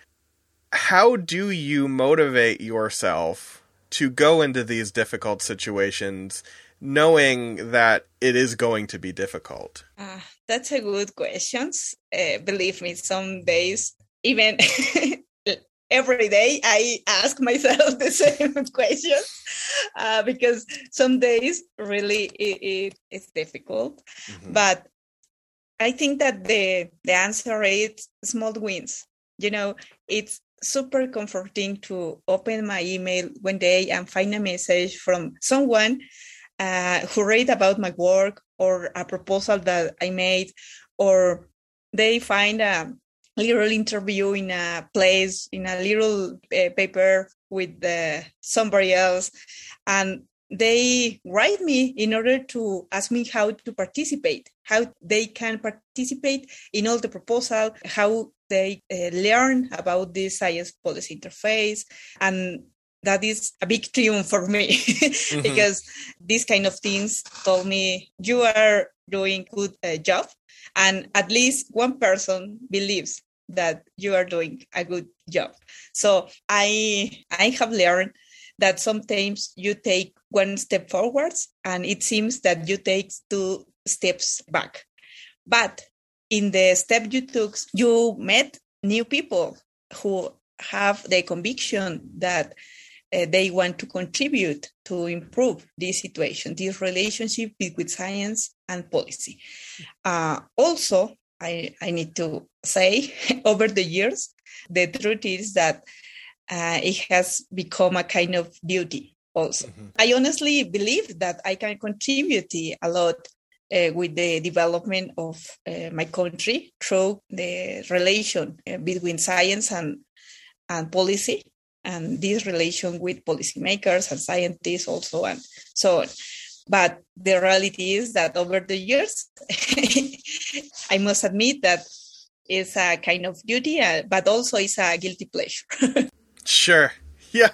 How do you motivate yourself to go into these difficult situations knowing that it is going to be difficult? Uh, that's a good question. Uh, believe me, some days, even every day I ask myself the same question uh, because some days really it, it, it's difficult. Mm-hmm. But I think that the the answer is small wins. You know, it's super comforting to open my email one day and find a message from someone uh, who read about my work or a proposal that I made, or they find a little interview in a place in a little uh, paper with uh, somebody else and they write me in order to ask me how to participate how they can participate in all the proposal how they uh, learn about this science policy interface and that is a big triumph for me mm-hmm. because these kind of things told me you are doing good uh, job and at least one person believes that you are doing a good job. So i i have learned that sometimes you take one step forwards and it seems that you take two steps back. But in the step you took you met new people who have the conviction that uh, they want to contribute to improve this situation, this relationship between science and policy. Uh, also, I, I need to say, over the years, the truth is that uh, it has become a kind of duty also. Mm-hmm. I honestly believe that I can contribute a lot uh, with the development of uh, my country through the relation uh, between science and, and policy and this relation with policymakers and scientists also and so on but the reality is that over the years i must admit that it's a kind of duty uh, but also it's a guilty pleasure. Sure. Yeah.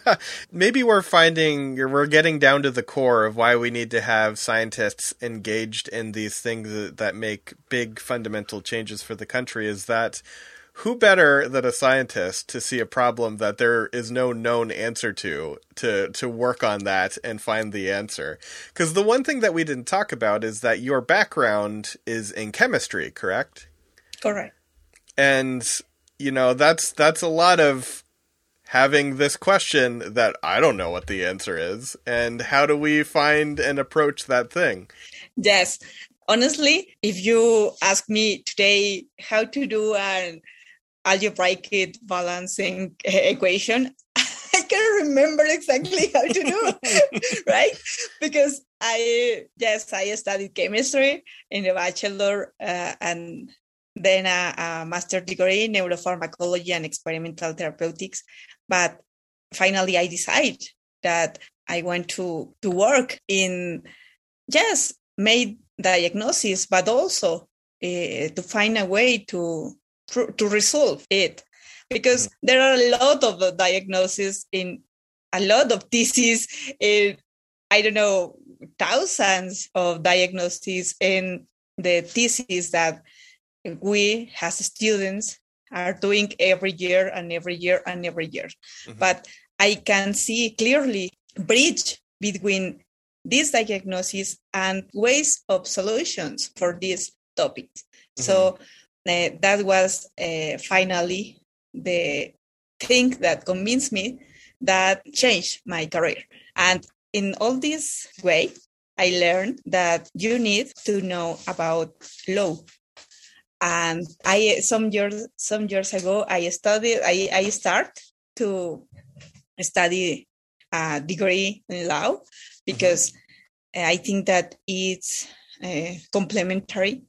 Maybe we're finding we're getting down to the core of why we need to have scientists engaged in these things that make big fundamental changes for the country is that who better than a scientist to see a problem that there is no known answer to to to work on that and find the answer? Because the one thing that we didn't talk about is that your background is in chemistry correct? Correct. And you know that's that's a lot of having this question that I don't know what the answer is and how do we find and approach that thing? Yes. Honestly if you ask me today how to do an algebraic balancing equation, I can't remember exactly how to do, right? Because I, yes, I studied chemistry in the bachelor uh, and then a, a master degree in neuropharmacology and experimental therapeutics. But finally, I decided that I want to, to work in, yes, made diagnosis, but also uh, to find a way to to resolve it because mm-hmm. there are a lot of diagnoses in a lot of disease in i don't know thousands of diagnoses in the thesis that we as students are doing every year and every year and every year mm-hmm. but i can see clearly bridge between this diagnosis and ways of solutions for these topics mm-hmm. so uh, that was uh, finally the thing that convinced me that changed my career. And in all this way, I learned that you need to know about law. And I some years some years ago I studied I, I start to study a degree in law because mm-hmm. I think that it's uh, complementary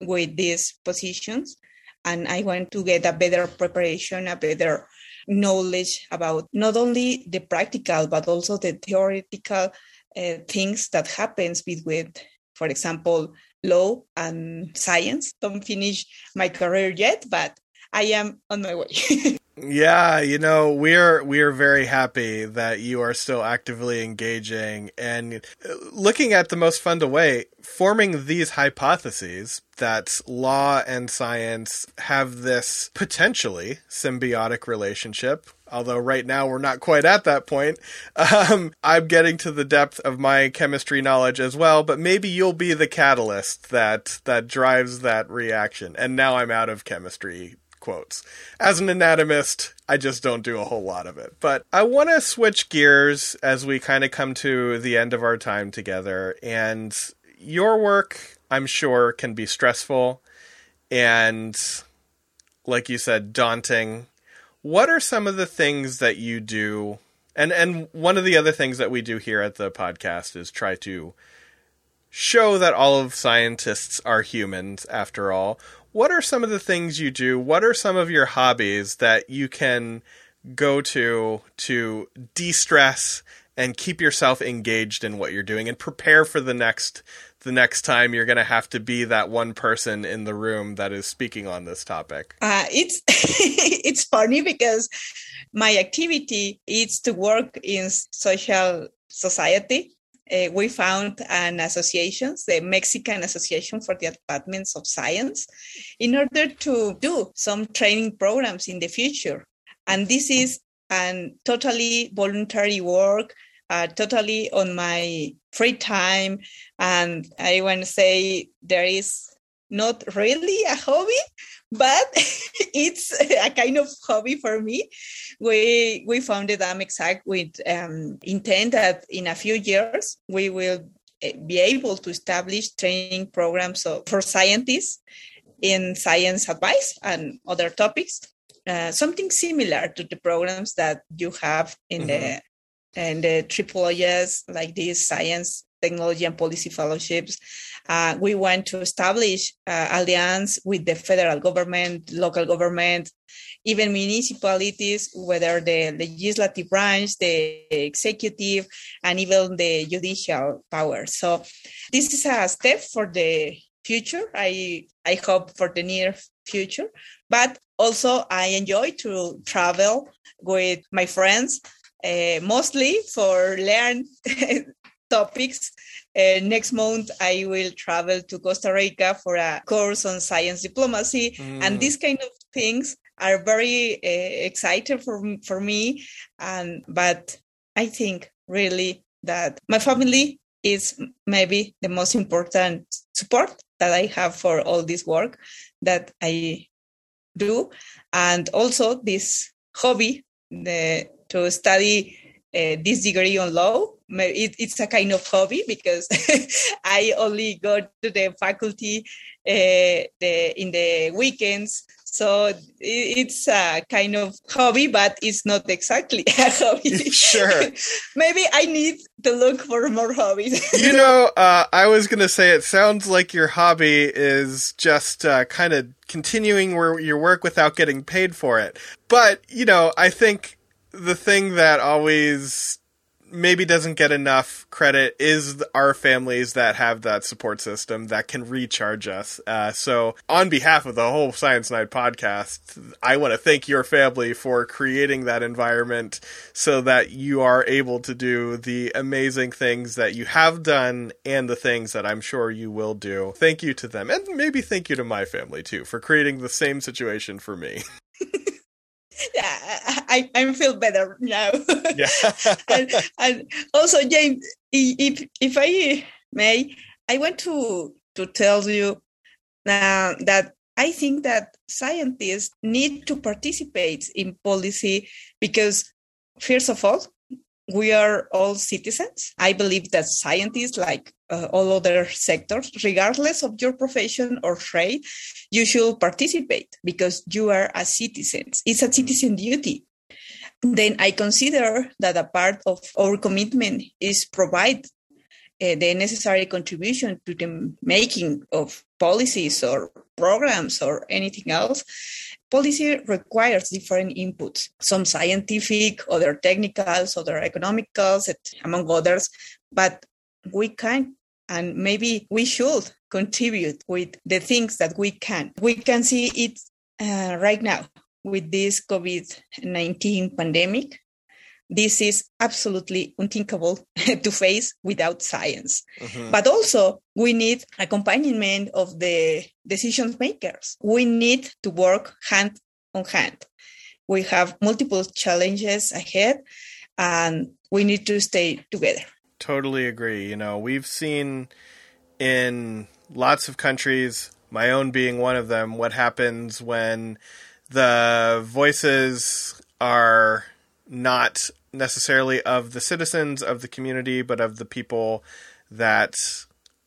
with these positions and I want to get a better preparation, a better knowledge about not only the practical but also the theoretical uh, things that happens between, for example, law and science. Don't finish my career yet, but I am on my way. Yeah, you know, we're we're very happy that you are still actively engaging and looking at the most fun way, forming these hypotheses that law and science have this potentially symbiotic relationship. Although right now we're not quite at that point. Um, I'm getting to the depth of my chemistry knowledge as well, but maybe you'll be the catalyst that that drives that reaction. And now I'm out of chemistry quotes. As an anatomist, I just don't do a whole lot of it. But I want to switch gears as we kind of come to the end of our time together. And your work, I'm sure, can be stressful and, like you said, daunting. What are some of the things that you do? And and one of the other things that we do here at the podcast is try to show that all of scientists are humans after all what are some of the things you do? What are some of your hobbies that you can go to to de stress and keep yourself engaged in what you're doing and prepare for the next the next time you're going to have to be that one person in the room that is speaking on this topic? Uh, it's it's funny because my activity is to work in social society. Uh, we found an association, the Mexican Association for the Advancement of Science, in order to do some training programs in the future. And this is a totally voluntary work uh, totally on my free time. And I want to say there is not really a hobby, but it's a kind of hobby for me. We we founded AMEXAC with um, intent that in a few years we will eh, be able to establish training programs for scientists in science advice and other topics. Uh, something similar to the programs that you have in mm-hmm. the and the AAAS, like these science, technology, and policy fellowships. Uh, we want to establish uh, alliance with the federal government, local government, even municipalities, whether the legislative branch, the executive, and even the judicial power. So this is a step for the future. I I hope for the near future, but also I enjoy to travel with my friends uh, mostly for learn topics. Uh, next month, I will travel to Costa Rica for a course on science diplomacy, mm. and these kind of things are very uh, exciting for for me. And but I think really that my family is maybe the most important support that I have for all this work that I do, and also this hobby the to study uh, this degree on law. It, it's a kind of hobby because I only go to the faculty uh, the, in the weekends. So it's a kind of hobby, but it's not exactly a hobby. Sure. Maybe I need to look for more hobbies. you know, uh, I was going to say it sounds like your hobby is just uh, kind of continuing where your work without getting paid for it. But, you know, I think the thing that always maybe doesn't get enough credit is our families that have that support system that can recharge us. Uh, so, on behalf of the whole Science Night podcast, I want to thank your family for creating that environment so that you are able to do the amazing things that you have done and the things that I'm sure you will do. Thank you to them, and maybe thank you to my family too for creating the same situation for me. yeah, I, I feel better now. Yeah. and, and also, James, if if I may, I want to to tell you now that I think that scientists need to participate in policy because, first of all, we are all citizens. I believe that scientists, like uh, all other sectors, regardless of your profession or trade, you should participate because you are a citizen. It's a citizen duty. Then I consider that a part of our commitment is provide uh, the necessary contribution to the making of policies or programs or anything else policy requires different inputs, some scientific, other technicals, other economicals, among others, but we can and maybe we should contribute with the things that we can. We can see it uh, right now with this COVID 19 pandemic this is absolutely unthinkable to face without science. Mm-hmm. But also, we need accompaniment of the decision makers. We need to work hand on hand. We have multiple challenges ahead, and we need to stay together. Totally agree. You know, we've seen in lots of countries, my own being one of them, what happens when the voices are not necessarily of the citizens of the community, but of the people that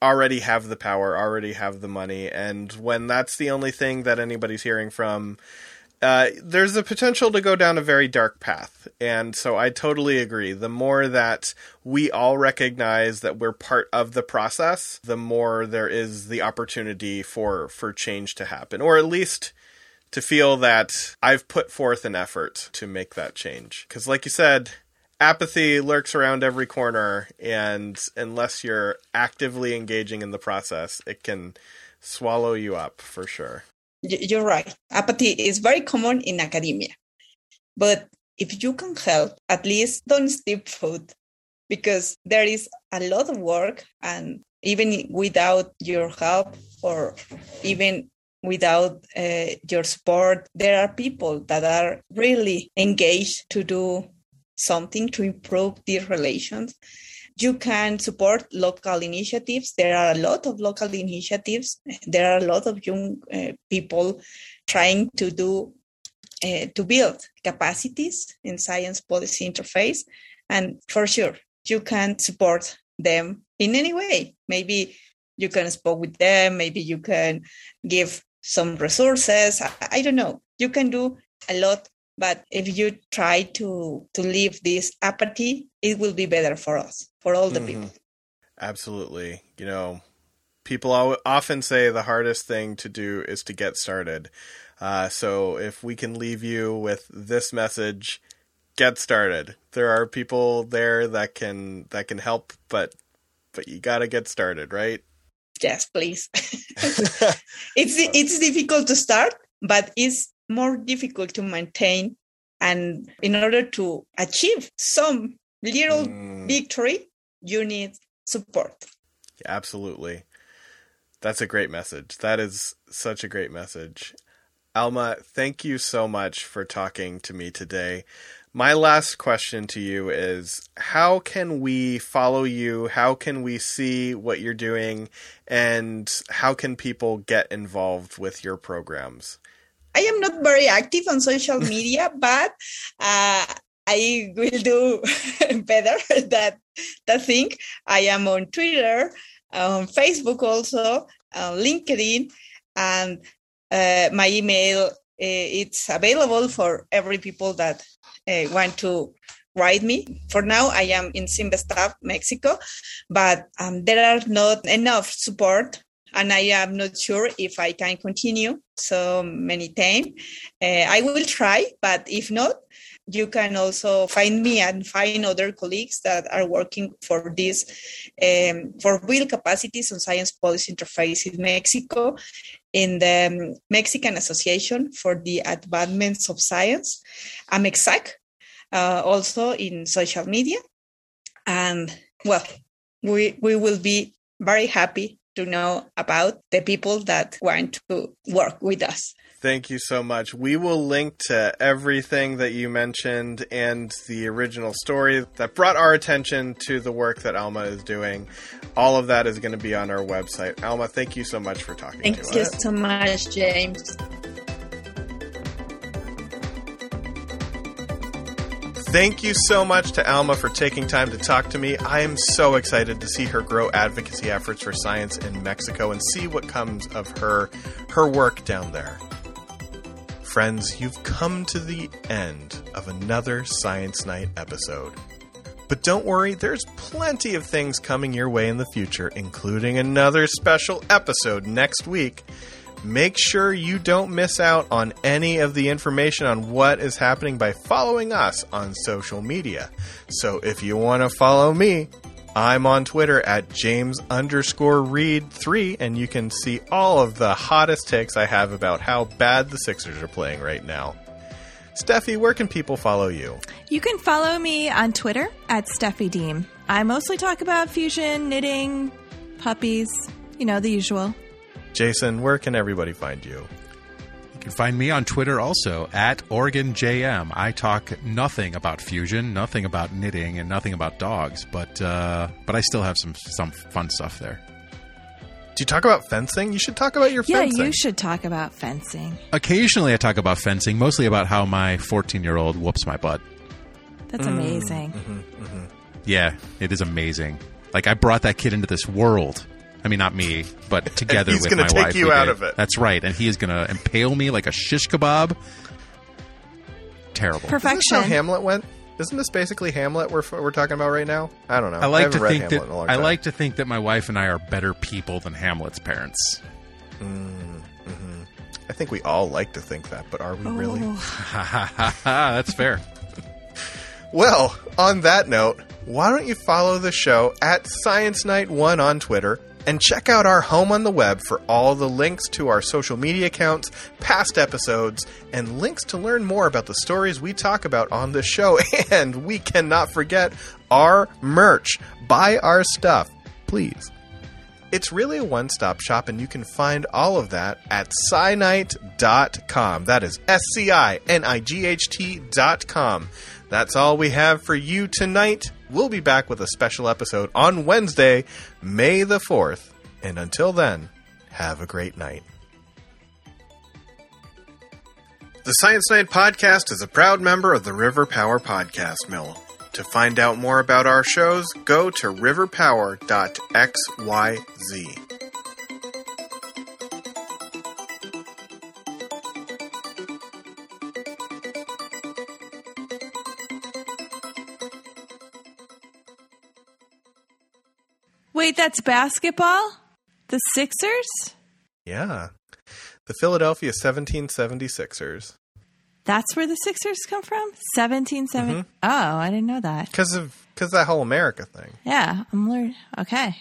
already have the power, already have the money. And when that's the only thing that anybody's hearing from, uh, there's a potential to go down a very dark path. And so I totally agree. The more that we all recognize that we're part of the process, the more there is the opportunity for, for change to happen, or at least to feel that I've put forth an effort to make that change. Because, like you said, apathy lurks around every corner, and unless you're actively engaging in the process, it can swallow you up for sure. You're right. Apathy is very common in academia. But if you can help, at least don't skip food because there is a lot of work and even without your help or even without uh, your support there are people that are really engaged to do something to improve these relations. You can support local initiatives. There are a lot of local initiatives. There are a lot of young uh, people trying to do uh, to build capacities in science policy interface. And for sure you can support them in any way. Maybe you can speak with them. Maybe you can give some resources. I, I, don't know. You can do a lot but if you try to to leave this apathy it will be better for us for all the mm-hmm. people. Absolutely. You know people often say the hardest thing to do is to get started. Uh, so if we can leave you with this message get started. There are people there that can that can help but but you got to get started right yes, please. it's it's difficult to start, but it's more difficult to maintain. And in order to achieve some little mm. victory, you need support. Yeah, absolutely. That's a great message. That is such a great message. Alma, thank you so much for talking to me today. My last question to you is how can we follow you? How can we see what you're doing? And how can people get involved with your programs? I am not very active on social media, but uh, I will do better that that thing. I am on Twitter, on Facebook also, on LinkedIn, and uh, my email it's available for every people that uh, want to write me. For now, I am in Cinvestav, Mexico, but um, there are not enough support and I am not sure if I can continue so many times. Uh, I will try, but if not, you can also find me and find other colleagues that are working for this um, for real capacities on science policy interface in Mexico in the Mexican Association for the Advancements of Science, AMEXAC, uh, also in social media. And well, we, we will be very happy to know about the people that want to work with us. Thank you so much. We will link to everything that you mentioned and the original story that brought our attention to the work that Alma is doing. All of that is going to be on our website. Alma, thank you so much for talking thank to us. Thank you so much, James. Thank you so much to Alma for taking time to talk to me. I am so excited to see her grow advocacy efforts for science in Mexico and see what comes of her her work down there. Friends, you've come to the end of another Science Night episode. But don't worry, there's plenty of things coming your way in the future, including another special episode next week Make sure you don't miss out on any of the information on what is happening by following us on social media. So if you want to follow me, I'm on Twitter at James underscore Reed 3, and you can see all of the hottest takes I have about how bad the Sixers are playing right now. Steffi, where can people follow you? You can follow me on Twitter at Steffi Deem. I mostly talk about fusion, knitting, puppies, you know, the usual. Jason, where can everybody find you? You can find me on Twitter also at OregonJM. I talk nothing about fusion, nothing about knitting, and nothing about dogs, but uh, but I still have some some fun stuff there. Do you talk about fencing? You should talk about your yeah, fencing. Yeah, you should talk about fencing. Occasionally, I talk about fencing, mostly about how my 14 year old whoops my butt. That's mm, amazing. Mm-hmm, mm-hmm. Yeah, it is amazing. Like I brought that kid into this world I mean, not me, but together with my take wife. you out did. of it. That's right, and he is going to impale me like a shish kebab. Terrible. Perfection. Isn't how Hamlet went? Isn't this basically Hamlet we're, we're talking about right now? I don't know. I like I to think that I like to think that my wife and I are better people than Hamlet's parents. Mm-hmm. I think we all like to think that, but are we oh. really? That's fair. Well, on that note, why don't you follow the show at Science Night 1 on Twitter and check out our home on the web for all the links to our social media accounts, past episodes, and links to learn more about the stories we talk about on the show. And we cannot forget our merch. Buy our stuff, please. It's really a one stop shop, and you can find all of that at scinight.com. That is S C I N I G H T.com. That's all we have for you tonight. We'll be back with a special episode on Wednesday, May the 4th. And until then, have a great night. The Science Night podcast is a proud member of the River Power Podcast Mill. To find out more about our shows, go to riverpower.xyz. Wait, that's basketball? The Sixers? Yeah. The Philadelphia 1776ers. That's where the Sixers come from? 1770. Mm-hmm. Oh, I didn't know that. Because of because that whole America thing. Yeah, I'm learning. Okay.